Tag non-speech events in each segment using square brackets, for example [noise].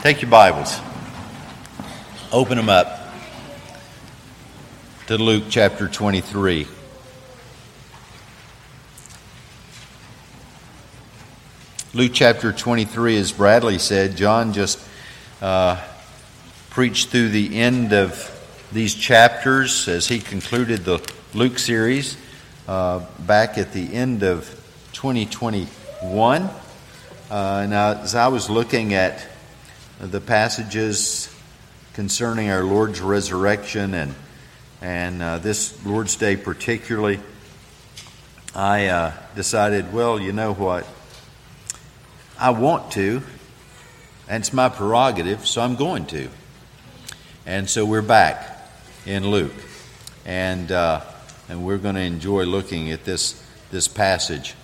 Take your Bibles, open them up to Luke chapter 23. Luke chapter 23, as Bradley said, John just uh, preached through the end of these chapters as he concluded the Luke series uh, back at the end of 2021. Uh, now, as I was looking at the passages concerning our Lord's resurrection and and uh, this Lord's Day particularly, I uh, decided, well, you know what? I want to, and it's my prerogative, so I'm going to. And so we're back in Luke, and uh, and we're going to enjoy looking at this this passage.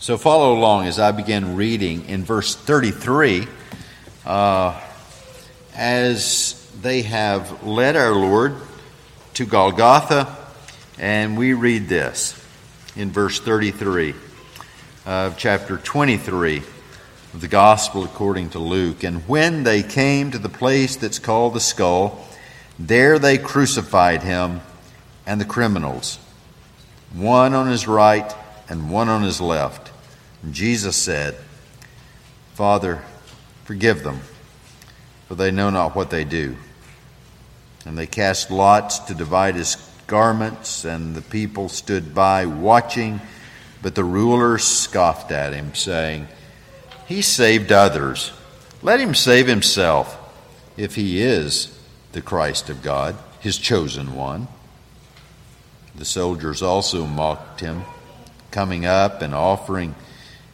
So follow along as I begin reading in verse 33 uh, as they have led our Lord to Golgotha, and we read this in verse 33 of chapter 23 of the Gospel according to Luke. And when they came to the place that's called the skull, there they crucified him and the criminals, one on his right and one on his left. And Jesus said, Father, Forgive them, for they know not what they do. And they cast lots to divide his garments, and the people stood by watching. But the rulers scoffed at him, saying, He saved others. Let him save himself, if he is the Christ of God, his chosen one. The soldiers also mocked him, coming up and offering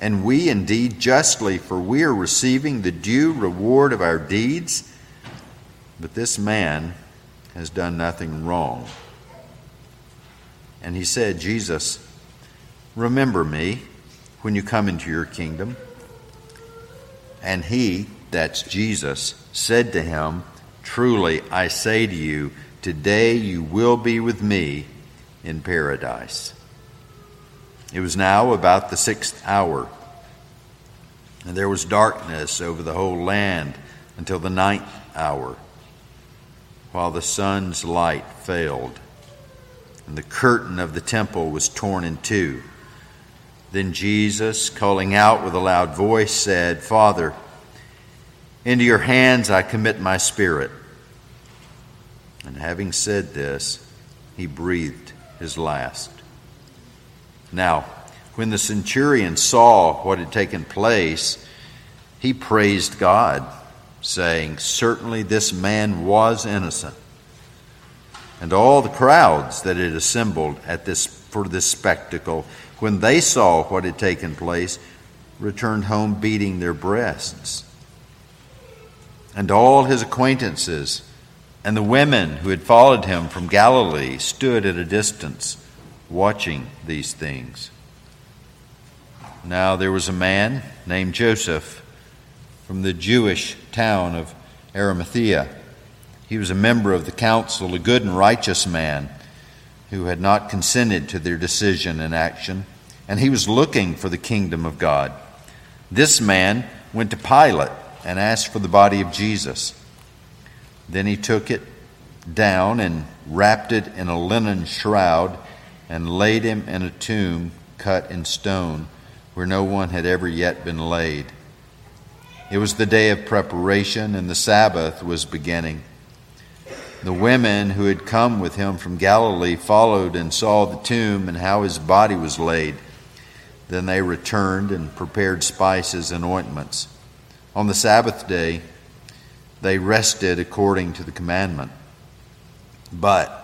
And we indeed justly, for we are receiving the due reward of our deeds. But this man has done nothing wrong. And he said, Jesus, remember me when you come into your kingdom. And he, that's Jesus, said to him, Truly I say to you, today you will be with me in paradise. It was now about the sixth hour, and there was darkness over the whole land until the ninth hour, while the sun's light failed, and the curtain of the temple was torn in two. Then Jesus, calling out with a loud voice, said, Father, into your hands I commit my spirit. And having said this, he breathed his last. Now, when the centurion saw what had taken place, he praised God, saying, Certainly this man was innocent. And all the crowds that had assembled at this, for this spectacle, when they saw what had taken place, returned home beating their breasts. And all his acquaintances and the women who had followed him from Galilee stood at a distance watching these things. Now there was a man named Joseph from the Jewish town of Arimathea. He was a member of the council, a good and righteous man who had not consented to their decision and action, and he was looking for the kingdom of God. This man went to Pilate and asked for the body of Jesus. Then he took it down and wrapped it in a linen shroud and laid him in a tomb cut in stone where no one had ever yet been laid. It was the day of preparation, and the Sabbath was beginning. The women who had come with him from Galilee followed and saw the tomb and how his body was laid. Then they returned and prepared spices and ointments. On the Sabbath day, they rested according to the commandment. But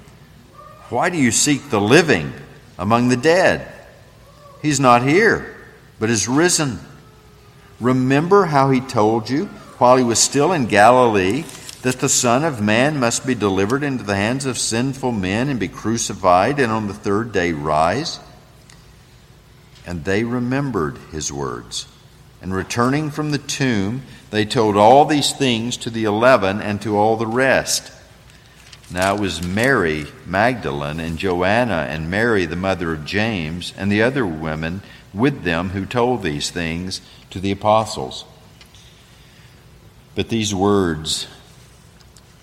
Why do you seek the living among the dead? He's not here, but is risen. Remember how he told you while he was still in Galilee that the Son of Man must be delivered into the hands of sinful men and be crucified, and on the third day rise? And they remembered his words. And returning from the tomb, they told all these things to the eleven and to all the rest. Now it was Mary Magdalene and Joanna and Mary, the mother of James, and the other women with them who told these things to the apostles. But these words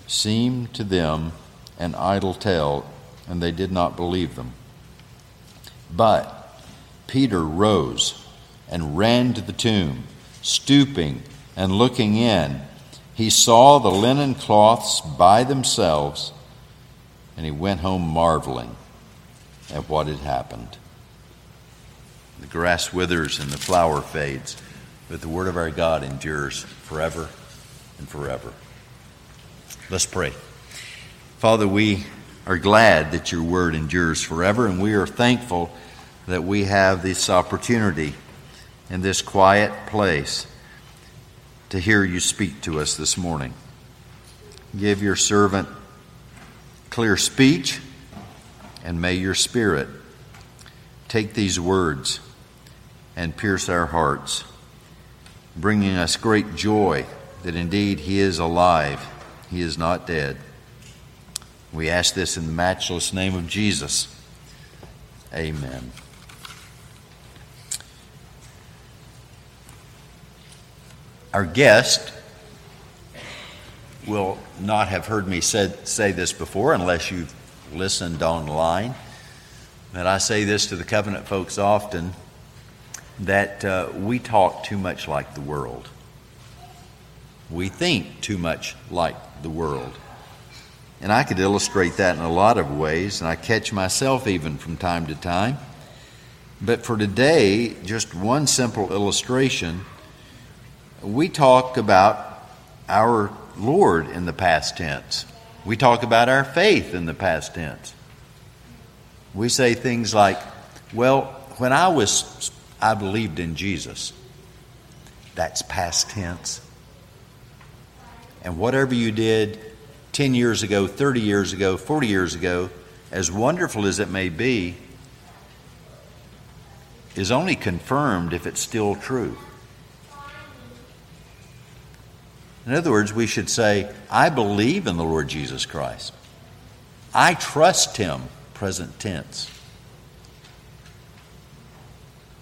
seemed to them an idle tale, and they did not believe them. But Peter rose and ran to the tomb, stooping and looking in. He saw the linen cloths by themselves, and he went home marveling at what had happened. The grass withers and the flower fades, but the word of our God endures forever and forever. Let's pray. Father, we are glad that your word endures forever, and we are thankful that we have this opportunity in this quiet place to hear you speak to us this morning. Give your servant clear speech, and may your spirit take these words and pierce our hearts, bringing us great joy that indeed He is alive, He is not dead. We ask this in the matchless name of Jesus. Amen. Our guest will not have heard me said, say this before unless you've listened online. And I say this to the covenant folks often that uh, we talk too much like the world. We think too much like the world. And I could illustrate that in a lot of ways, and I catch myself even from time to time. But for today, just one simple illustration we talk about our Lord in the past tense. We talk about our faith in the past tense. We say things like, well, when I was I believed in Jesus. That's past tense. And whatever you did 10 years ago, 30 years ago, 40 years ago, as wonderful as it may be, is only confirmed if it's still true. In other words, we should say, I believe in the Lord Jesus Christ. I trust him, present tense.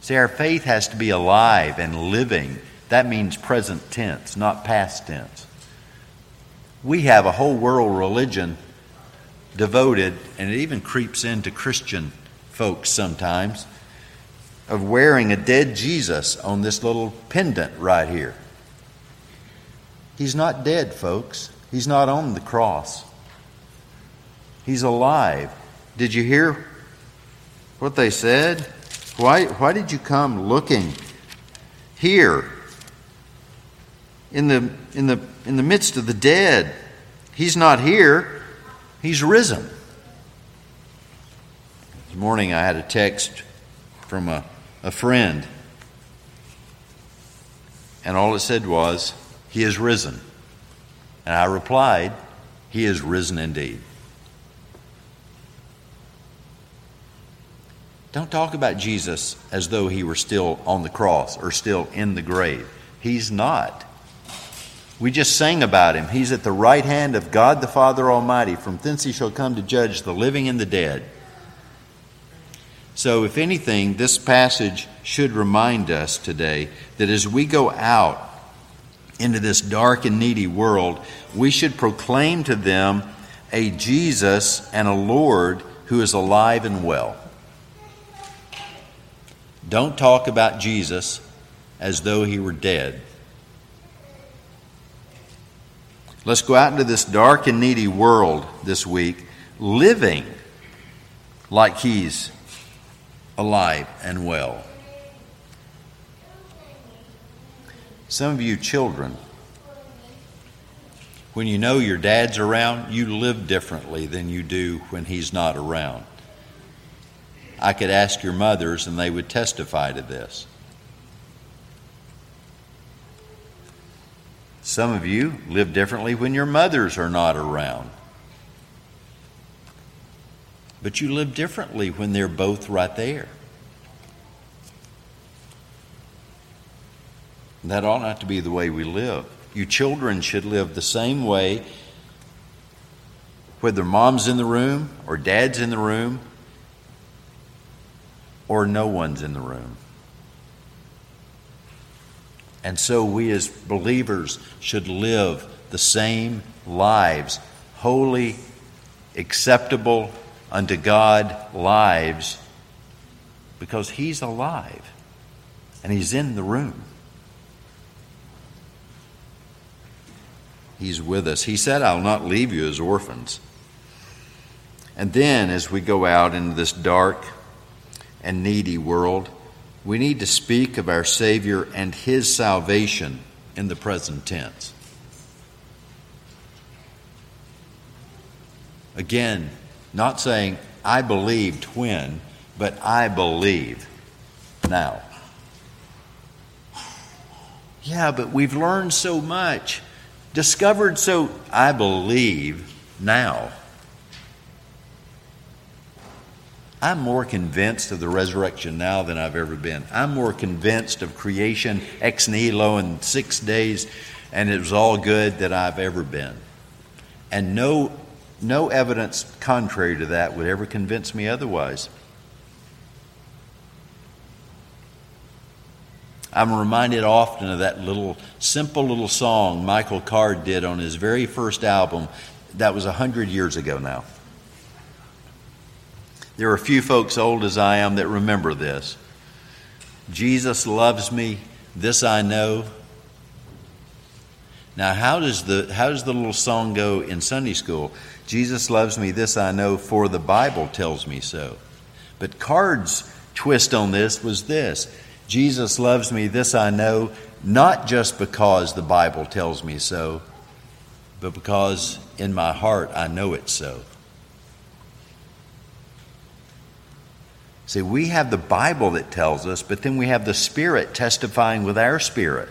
See, our faith has to be alive and living. That means present tense, not past tense. We have a whole world religion devoted, and it even creeps into Christian folks sometimes, of wearing a dead Jesus on this little pendant right here. He's not dead, folks. He's not on the cross. He's alive. Did you hear what they said? Why, why did you come looking here in the, in, the, in the midst of the dead? He's not here, he's risen. This morning I had a text from a, a friend, and all it said was, He is risen. And I replied, He is risen indeed. Don't talk about Jesus as though he were still on the cross or still in the grave. He's not. We just sang about him. He's at the right hand of God the Father Almighty. From thence he shall come to judge the living and the dead. So, if anything, this passage should remind us today that as we go out into this dark and needy world, we should proclaim to them a Jesus and a Lord who is alive and well. Don't talk about Jesus as though he were dead. Let's go out into this dark and needy world this week, living like he's alive and well. Some of you children, when you know your dad's around, you live differently than you do when he's not around. I could ask your mothers, and they would testify to this. Some of you live differently when your mothers are not around. But you live differently when they're both right there. That ought not to be the way we live. You children should live the same way, whether mom's in the room or dad's in the room or no one's in the room. And so we as believers should live the same lives, holy, acceptable unto God lives, because He's alive and He's in the room. He's with us. He said, I'll not leave you as orphans. And then, as we go out into this dark and needy world, we need to speak of our Savior and His salvation in the present tense. Again, not saying, I believed when, but I believe now. [sighs] Yeah, but we've learned so much, discovered so, I believe now. I'm more convinced of the resurrection now than I've ever been. I'm more convinced of creation ex nihilo in six days, and it was all good that I've ever been. And no, no evidence contrary to that would ever convince me otherwise. I'm reminded often of that little simple little song Michael Card did on his very first album. That was a hundred years ago now. There are a few folks old as I am that remember this. Jesus loves me, this I know. Now, how does the how does the little song go in Sunday school? Jesus loves me, this I know, for the Bible tells me so. But Card's twist on this was this Jesus loves me, this I know, not just because the Bible tells me so, but because in my heart I know it so. See, we have the Bible that tells us, but then we have the Spirit testifying with our spirit.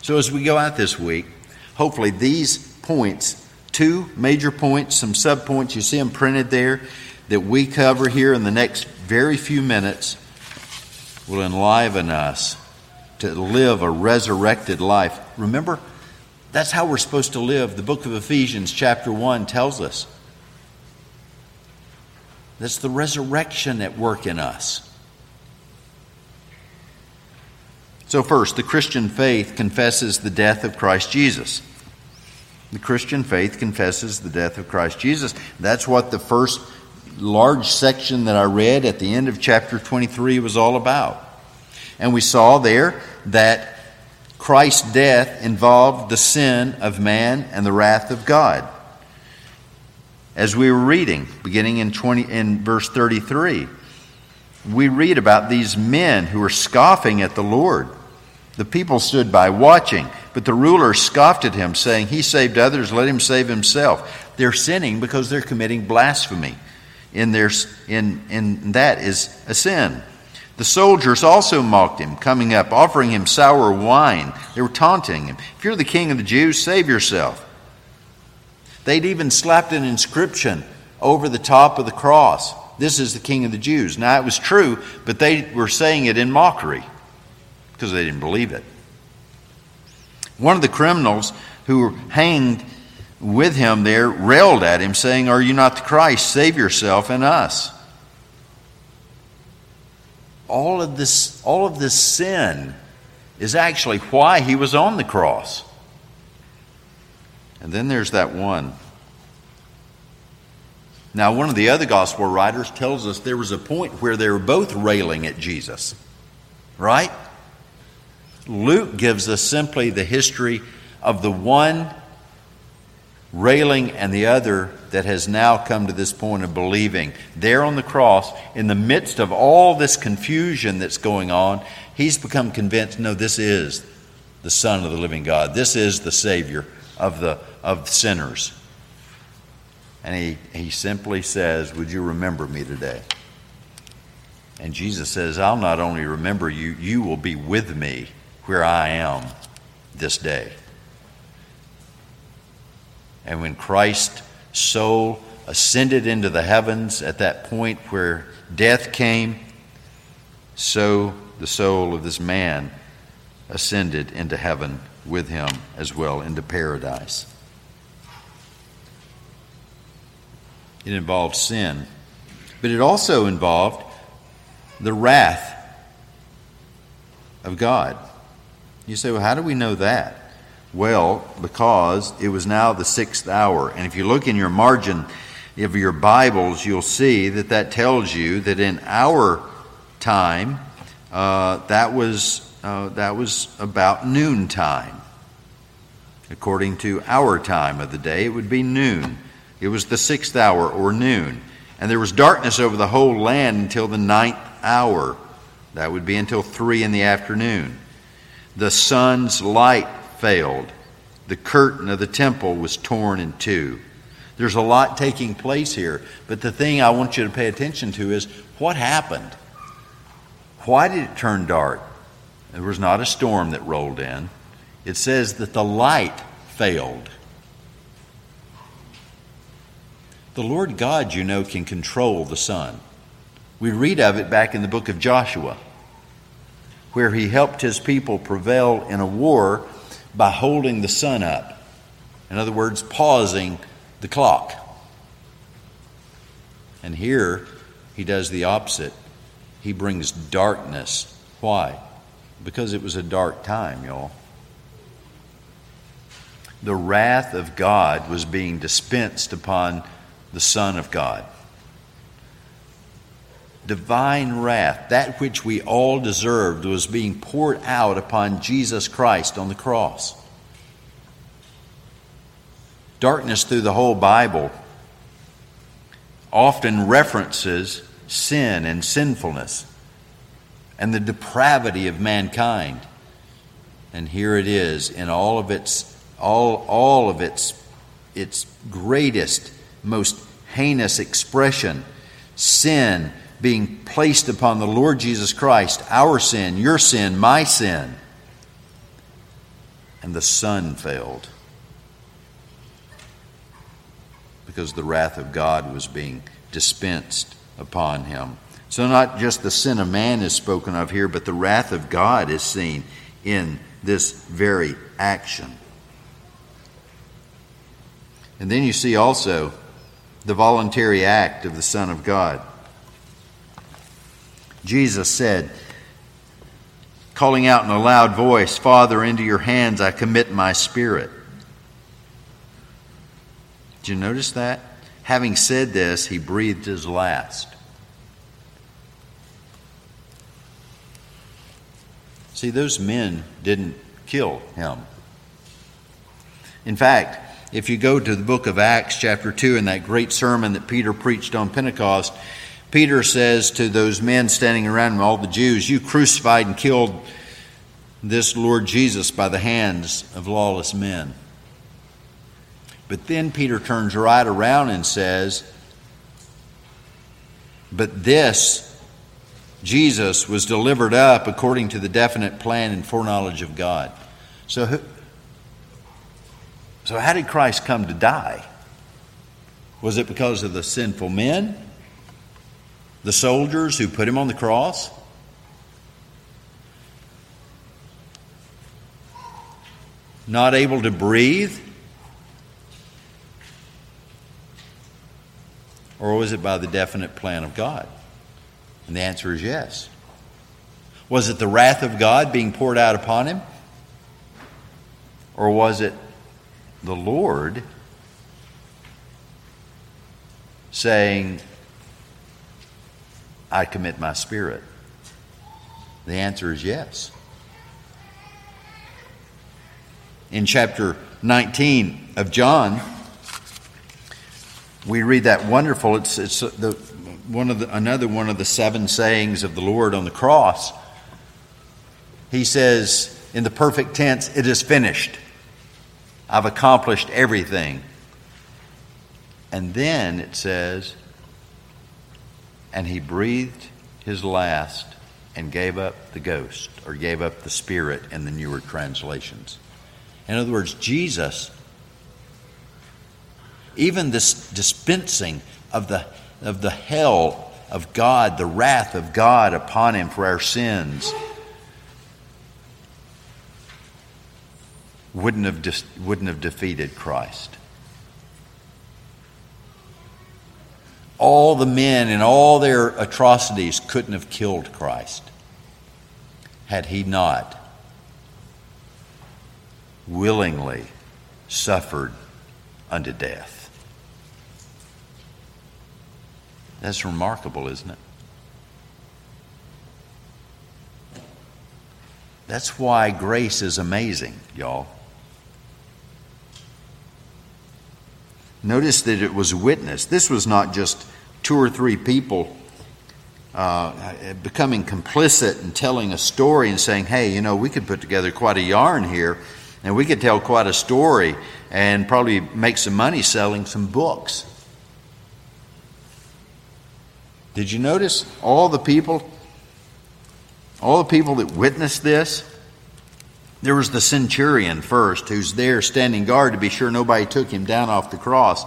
So as we go out this week, hopefully these points, two major points, some subpoints, you see them printed there, that we cover here in the next very few minutes, will enliven us to live a resurrected life. Remember, that's how we're supposed to live. The book of Ephesians, chapter 1, tells us. That's the resurrection at work in us. So, first, the Christian faith confesses the death of Christ Jesus. The Christian faith confesses the death of Christ Jesus. That's what the first large section that I read at the end of chapter 23 was all about. And we saw there that Christ's death involved the sin of man and the wrath of God as we were reading, beginning in, 20, in verse 33. We read about these men who were scoffing at the Lord. The people stood by watching, but the ruler scoffed at him, saying, He saved others, let him save himself. They're sinning because they're committing blasphemy. In, their, in, in that is a sin. The soldiers also mocked him, coming up, offering him sour wine. They were taunting him. If you're the king of the Jews, save yourself. They'd even slapped an inscription over the top of the cross. This is the King of the Jews. Now, it was true, but they were saying it in mockery because they didn't believe it. One of the criminals who were hanged with him there railed at him, saying, Are you not the Christ? Save yourself and us. All of this, all of this sin is actually why he was on the cross. And then there's that one. Now, one of the other gospel writers tells us there was a point where they were both railing at Jesus, right? Luke gives us simply the history of the one railing and the other that has now come to this point of believing. There on the cross, in the midst of all this confusion that's going on, he's become convinced no, this is the Son of the living God. This is the Savior of, the, of sinners. And he, he simply says, Would you remember me today? And Jesus says, I'll not only remember you, you will be with me where I am this day. And when Christ's soul ascended into the heavens at that point where death came, so the soul of this man ascended into heaven with him as well, into paradise. It involved sin, but it also involved the wrath of God. You say, well, how do we know that? Well, because it was now the sixth hour. And if you look in your margin of your Bibles, you'll see that that tells you that in our time, uh, that, was, uh, that was about noontime. According to our time of the day, it would be noon. It was the sixth hour or noon. And there was darkness over the whole land until the ninth hour. That would be until three in the afternoon. The sun's light failed. The curtain of the temple was torn in two. There's a lot taking place here, but the thing I want you to pay attention to is what happened? Why did it turn dark? There was not a storm that rolled in. It says that the light failed. The Lord God, you know, can control the sun. We read of it back in the book of Joshua, where he helped his people prevail in a war by holding the sun up. In other words, pausing the clock. And here he does the opposite. He brings darkness. Why? Because it was a dark time, y'all. The wrath of God was being dispensed upon the Son of God. Divine wrath, that which we all deserved, was being poured out upon Jesus Christ on the cross. Darkness through the whole Bible often references sin and sinfulness and the depravity of mankind. And here it is in all of its all, all of its its greatest most heinous expression sin being placed upon the Lord Jesus Christ, our sin, your sin, my sin. And the sun failed because the wrath of God was being dispensed upon him. So, not just the sin of man is spoken of here, but the wrath of God is seen in this very action. And then you see also the voluntary act of the Son of God. Jesus said, calling out in a loud voice, Father, into your hands I commit my spirit. Did you notice that? Having said this, he breathed his last. See, those men didn't kill him. In fact, if you go to the book of Acts, chapter 2, in that great sermon that Peter preached on Pentecost, Peter says to those men standing around him, all the Jews, You crucified and killed this Lord Jesus by the hands of lawless men. But then Peter turns right around and says, But this, Jesus, was delivered up according to the definite plan and foreknowledge of God. So, so, how did Christ come to die? Was it because of the sinful men? The soldiers who put him on the cross? Not able to breathe? Or was it by the definite plan of God? And the answer is yes. Was it the wrath of God being poured out upon him? Or was it the Lord saying, I commit my spirit? The answer is yes. in chapter 19 of John, we read that wonderful, it's, it's the, one of the, another one of the seven sayings of the Lord on the cross. He says, in the perfect tense, it is finished. I've accomplished everything. And then it says, and he breathed his last and gave up the ghost, or gave up the spirit in the newer translations. In other words, Jesus, even this dispensing of the, of the hell of God, the wrath of God upon him for our sins, wouldn't have, dis- wouldn't have defeated Christ. All the men and all their atrocities couldn't have killed Christ had he not willingly suffered unto death. That's remarkable, isn't it? That's why grace is amazing, y'all. Notice that it was witnessed. This was not just two or three people uh, becoming complicit and telling a story and saying, hey, you know, we could put together quite a yarn here and we could tell quite a story and probably make some money selling some books. Did you notice all the people, all the people that witnessed this? There was the centurion first, who's there standing guard to be sure nobody took him down off the cross.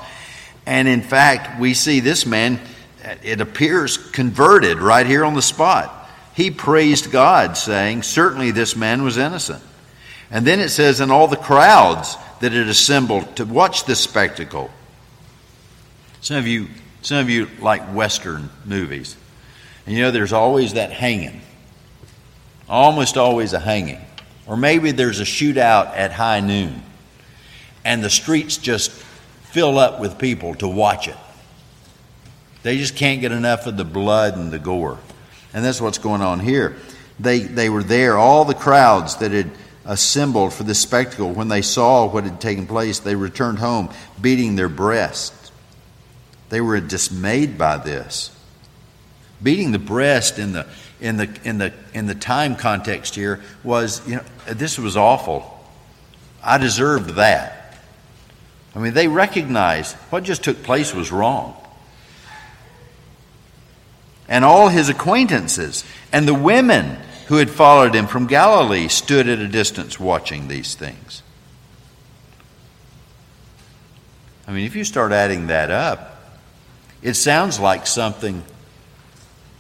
And in fact, we see this man, it appears converted right here on the spot. He praised God, saying, Certainly this man was innocent. And then it says, And all the crowds that had assembled to watch this spectacle. Some of you, some of you like Western movies. And you know, there's always that hanging, almost always a hanging. Or maybe there's a shootout at high noon and the streets just fill up with people to watch it. They just can't get enough of the blood and the gore. And that's what's going on here. They, they were there, all the crowds that had assembled for this spectacle, when they saw what had taken place, they returned home beating their breasts. They were dismayed by this. Beating the breast in the in the in the in the time context here was you know this was awful. I deserved that. I mean they recognized what just took place was wrong. And all his acquaintances and the women who had followed him from Galilee stood at a distance watching these things. I mean, if you start adding that up, it sounds like something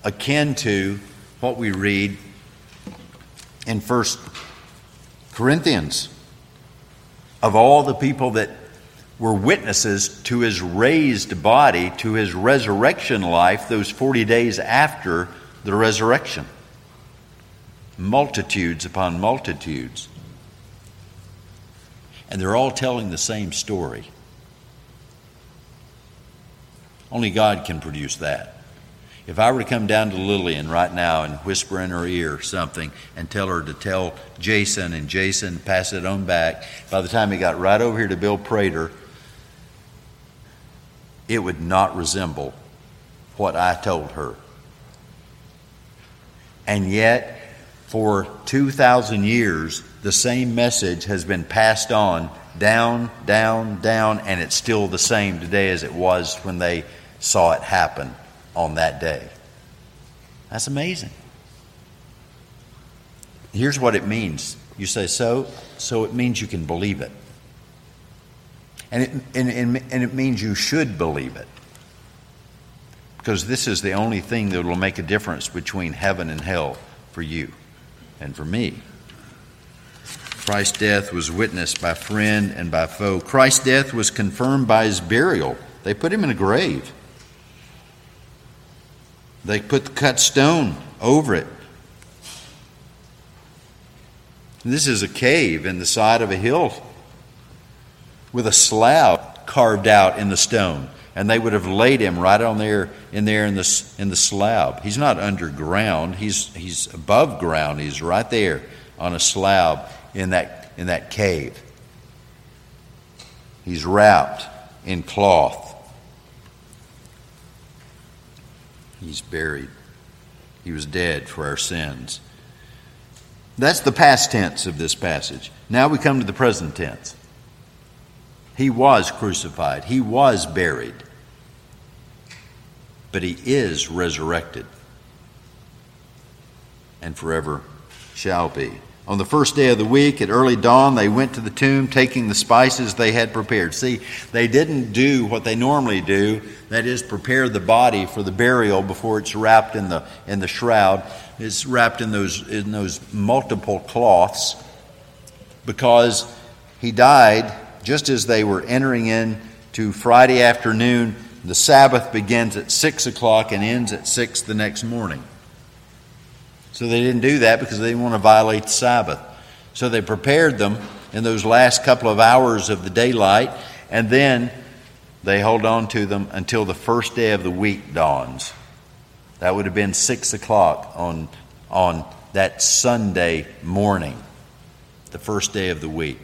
akin to what we read in First Corinthians of all the people that were witnesses to his raised body, to his resurrection life, those 40 days after the resurrection. Multitudes upon multitudes. And they're all telling the same story. Only God can produce that. If I were to come down to Lillian right now and whisper in her ear something and tell her to tell Jason and Jason pass it on back, by the time he got right over here to Bill Prater, it would not resemble what I told her. And yet, for 2,000 years, the same message has been passed on down, down, down, and it's still the same today as it was when they saw it happen on that day. That's amazing. Here's what it means. You say, so? So it means you can believe it. And it, and, and, and it means you should believe it. Because this is the only thing that will make a difference between heaven and hell for you and for me. Christ's death was witnessed by friend and by foe. Christ's death was confirmed by his burial. They put him in a grave. They put the cut stone over it. This is a cave in the side of a hill with a slab carved out in the stone. And they would have laid him right on there in there in the, in the slab. He's not underground, he's, he's above ground. He's right there on a slab in that, in that cave. He's wrapped in cloth. He's buried. He was dead for our sins. That's the past tense of this passage. Now we come to the present tense. He was crucified, he was buried, but he is resurrected and forever shall be. On the first day of the week, at early dawn, they went to the tomb taking the spices they had prepared. See, they didn't do what they normally do, that is, prepare the body for the burial before it's wrapped in the, in the shroud. It's wrapped in those, in those multiple cloths because he died just as they were entering in to Friday afternoon. The Sabbath begins at 6 o'clock and ends at 6 the next morning. So they didn't do that because they didn't want to violate the Sabbath. So they prepared them in those last couple of hours of the daylight, and then they hold on to them until the first day of the week dawns. That would have been six o'clock on, on that Sunday morning, the first day of the week.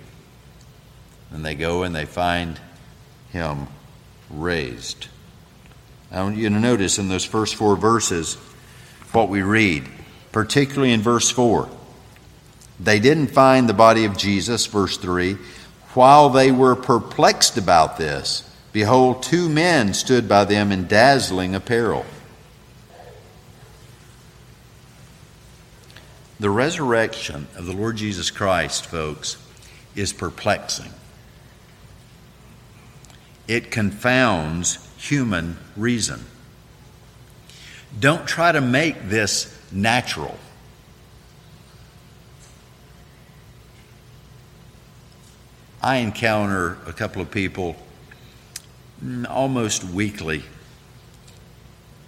And they go and they find him raised. I want you to notice in those first four verses what we read particularly in verse 4. They didn't find the body of Jesus, verse 3. While they were perplexed about this, behold, two men stood by them in dazzling apparel. The resurrection of the Lord Jesus Christ, folks, is perplexing. It confounds human reason. Don't try to make this natural. I encounter a couple of people mm, almost weekly,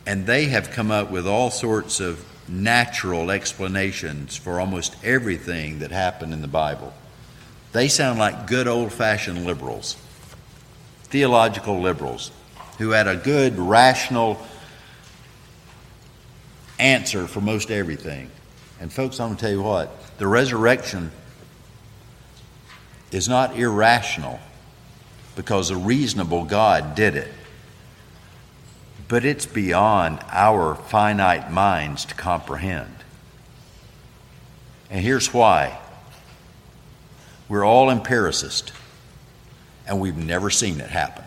and they have come up with all sorts of natural explanations for almost everything that happened in the Bible. They sound like good old fashioned liberals, theological liberals, who had a good, rational answer for most everything. And, folks, I'm going to tell you what the resurrection is not irrational because a reasonable God did it. But it's beyond our finite minds to comprehend. And here's why we're all empiricists, and we've never seen it happen.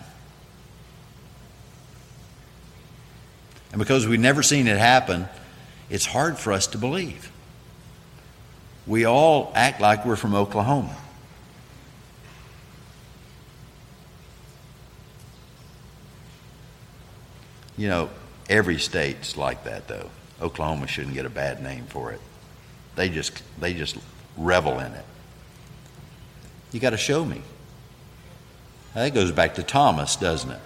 And because we've never seen it happen, it's hard for us to believe. We all act like we're from Oklahoma. You know, every state's like that though. Oklahoma shouldn't get a bad name for it. They just they just revel in it. You got to show me. That goes back to Thomas, doesn't it?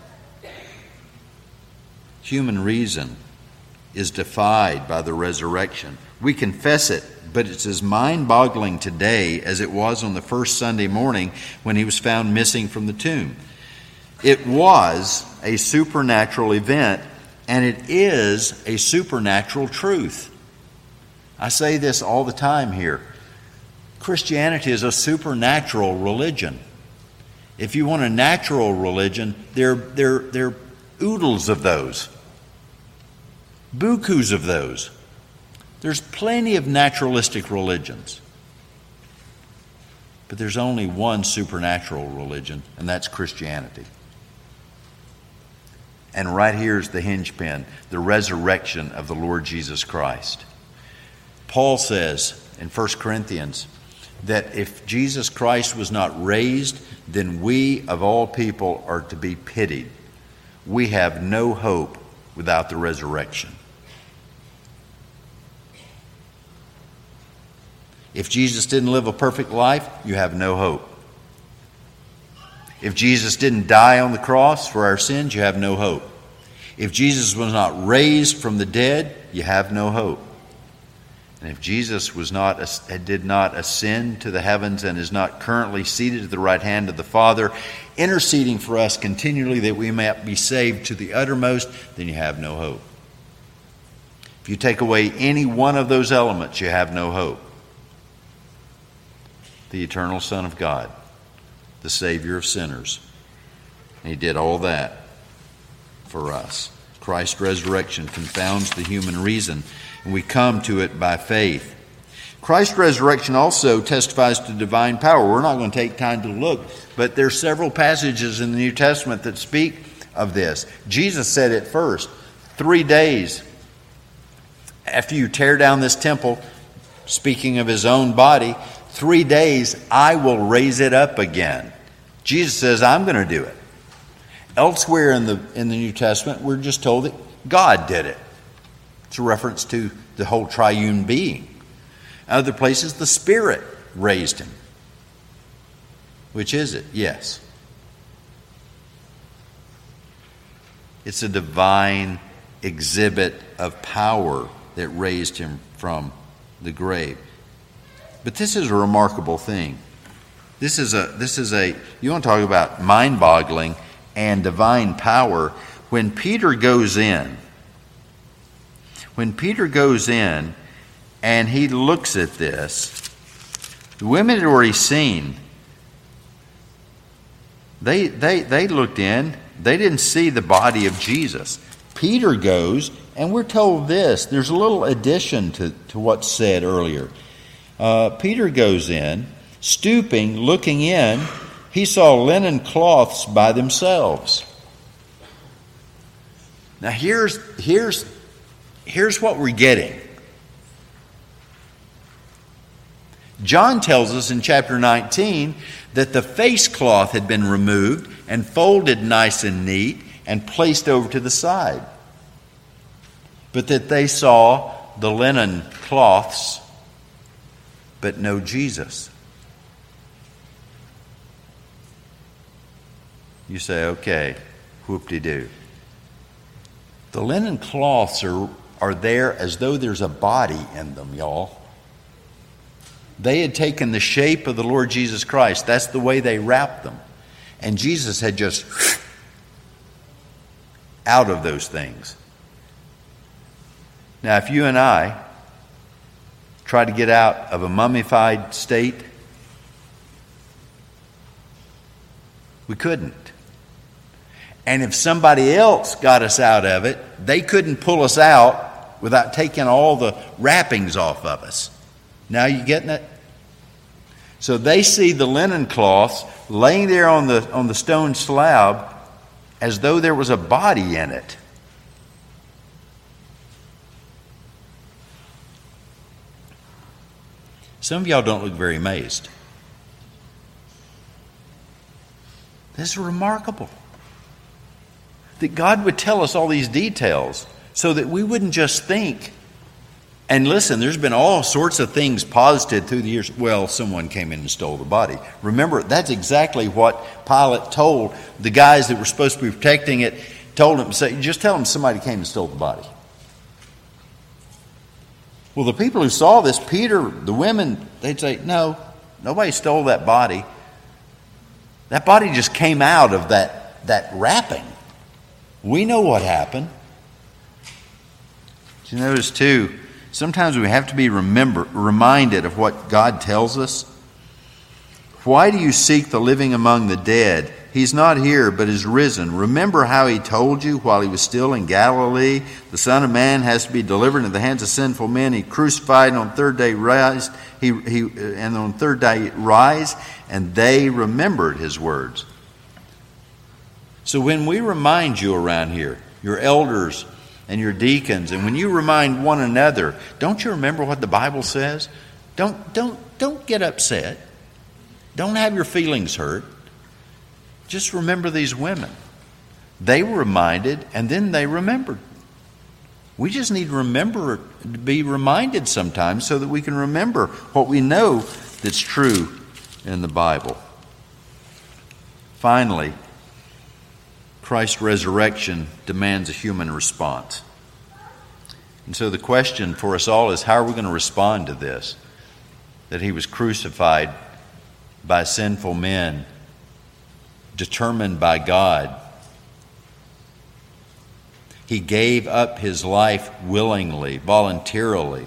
Human reason is defied by the resurrection. We confess it, but it's as mind boggling today as it was on the first Sunday morning when he was found missing from the tomb. It was a supernatural event, and it is a supernatural truth. I say this all the time here Christianity is a supernatural religion. If you want a natural religion, there, there, there are oodles of those bukus of those. There's plenty of naturalistic religions. But there's only one supernatural religion, and that's Christianity. And right here's the hinge pin the resurrection of the Lord Jesus Christ. Paul says in 1 Corinthians that if Jesus Christ was not raised, then we of all people are to be pitied. We have no hope without the resurrection. If Jesus didn't live a perfect life, you have no hope. If Jesus didn't die on the cross for our sins, you have no hope. If Jesus was not raised from the dead, you have no hope. And if Jesus was not, did not ascend to the heavens and is not currently seated at the right hand of the Father, interceding for us continually that we may be saved to the uttermost, then you have no hope. If you take away any one of those elements, you have no hope the eternal Son of God, the Savior of sinners, And he did all that for us. Christ's resurrection confounds the human reason, and we come to it by faith. Christ's resurrection also testifies to divine power. We're not going to take time to look, but there's several passages in the New Testament that speak of this. Jesus said it first. Three days after you tear down this temple, speaking of his own body, three days I will raise it up again. Jesus says, I'm going to do it. Elsewhere in the, in the New Testament, we're just told that God did it. It's a reference to the whole triune being. Other places, the Spirit raised him. Which is it? Yes. It's a divine exhibit of power that raised him from the grave. But this is a remarkable thing. This is a this is a you want to talk about mind-boggling and divine power when Peter goes in. When Peter goes in and he looks at this, the women had already seen. They, they, they looked in, they didn't see the body of Jesus. Peter goes, and we're told this. There's a little addition to, to what's said earlier. Uh, Peter goes in, stooping, looking in, he saw linen cloths by themselves. Now here's here's here's what we're getting. John tells us in chapter 19 that the face cloth had been removed and folded nice and neat and placed over to the side. But that they saw the linen cloths, but no Jesus. You say, okay, whoop de doo. The linen cloths are, are there as though there's a body in them, y'all. They had taken the shape of the Lord Jesus Christ. That's the way they wrapped them. And Jesus had just out of those things. Now, if you and I try to get out of a mummified state, we couldn't. And if somebody else got us out of it, they couldn't pull us out without taking all the wrappings off of us. Now you getting it? So they see the linen cloths laying there on the, on the stone slab as though there was a body in it. Some of y'all don't look very amazed. This is remarkable that God would tell us all these details so that we wouldn't just think. And listen, there's been all sorts of things posited through the years. Well, someone came in and stole the body. Remember, that's exactly what Pilate told the guys that were supposed to be protecting it. Told him, say, just tell them somebody came and stole the body. Well, the people who saw this, Peter, the women, they'd say, no, nobody stole that body. That body just came out of that, that wrapping. We know what happened. you notice, too, sometimes we have to be remember, reminded of what God tells us. Why do you seek the living among the dead? He's not here, but is risen. Remember how he told you while he was still in Galilee? The Son of Man has to be delivered into the hands of sinful men. He crucified and on third day rise. He, he, and on third day rise, and they remembered his words. So when we remind you around here, your elders and your deacons, and when you remind one another, don't you remember what the Bible says? Don't, don't, don't get upset. Don't have your feelings hurt. Just remember these women. They were reminded, and then they remembered. We just need to remember to be reminded sometimes so that we can remember what we know that's true in the Bible. Finally, Christ's resurrection demands a human response. And so the question for us all is how are we going to respond to this? That he was crucified by sinful men, determined by God. He gave up his life willingly, voluntarily,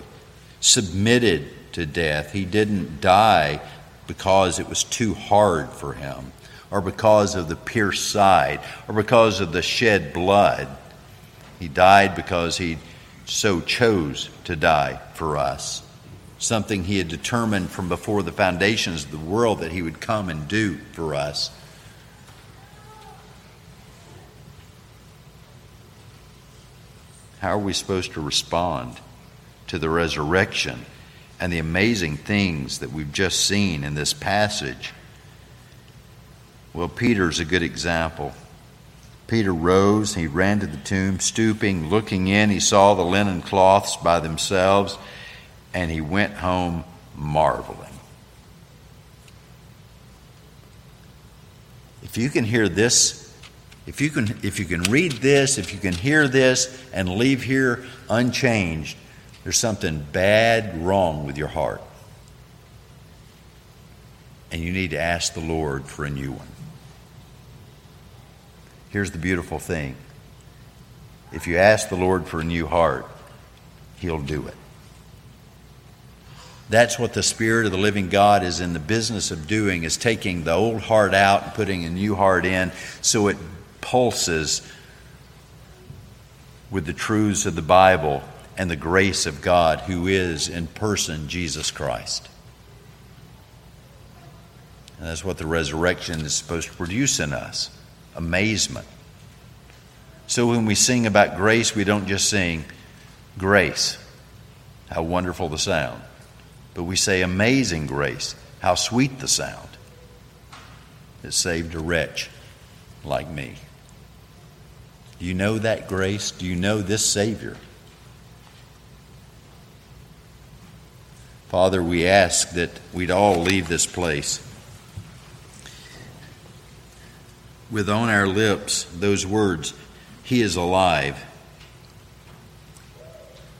submitted to death. He didn't die because it was too hard for him. or because of the pierced side or because of the shed blood. He died because he so chose to die for us. Something he had determined from before the foundations of the world that he would come and do for us. How are we supposed to respond to the resurrection and the amazing things that we've just seen in this passage? Well, Peter's a good example. Peter rose, he ran to the tomb, stooping, looking in, he saw the linen cloths by themselves, and he went home marveling. If you can hear this if you can if you can read this, if you can hear this and leave here unchanged, there's something bad wrong with your heart. And you need to ask the Lord for a new one. Here's the beautiful thing. If you ask the Lord for a new heart, he'll do it. That's what the Spirit of the living God is in the business of doing, is taking the old heart out and putting a new heart in so it pulses with the truths of the Bible and the grace of God, who is in person Jesus Christ. And that's what the resurrection is supposed to produce in us amazement. So when we sing about grace, we don't just sing grace, how wonderful the sound, but we say amazing grace, how sweet the sound that saved a wretch like me. Do you know that grace? Do you know this Savior? Father, we ask that we'd all leave this place with on our lips those words, He is alive,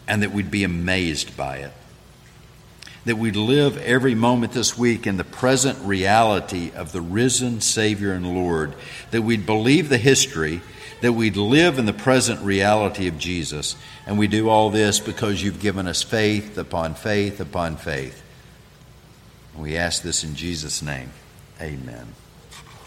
and that we'd be amazed by it. That we'd live every moment this week in the present reality of the risen Savior and Lord. That we'd believe the history that we'd live in the present reality of Jesus. And we do all this because you've given us faith upon faith upon faith. We ask this in Jesus' name. Amen.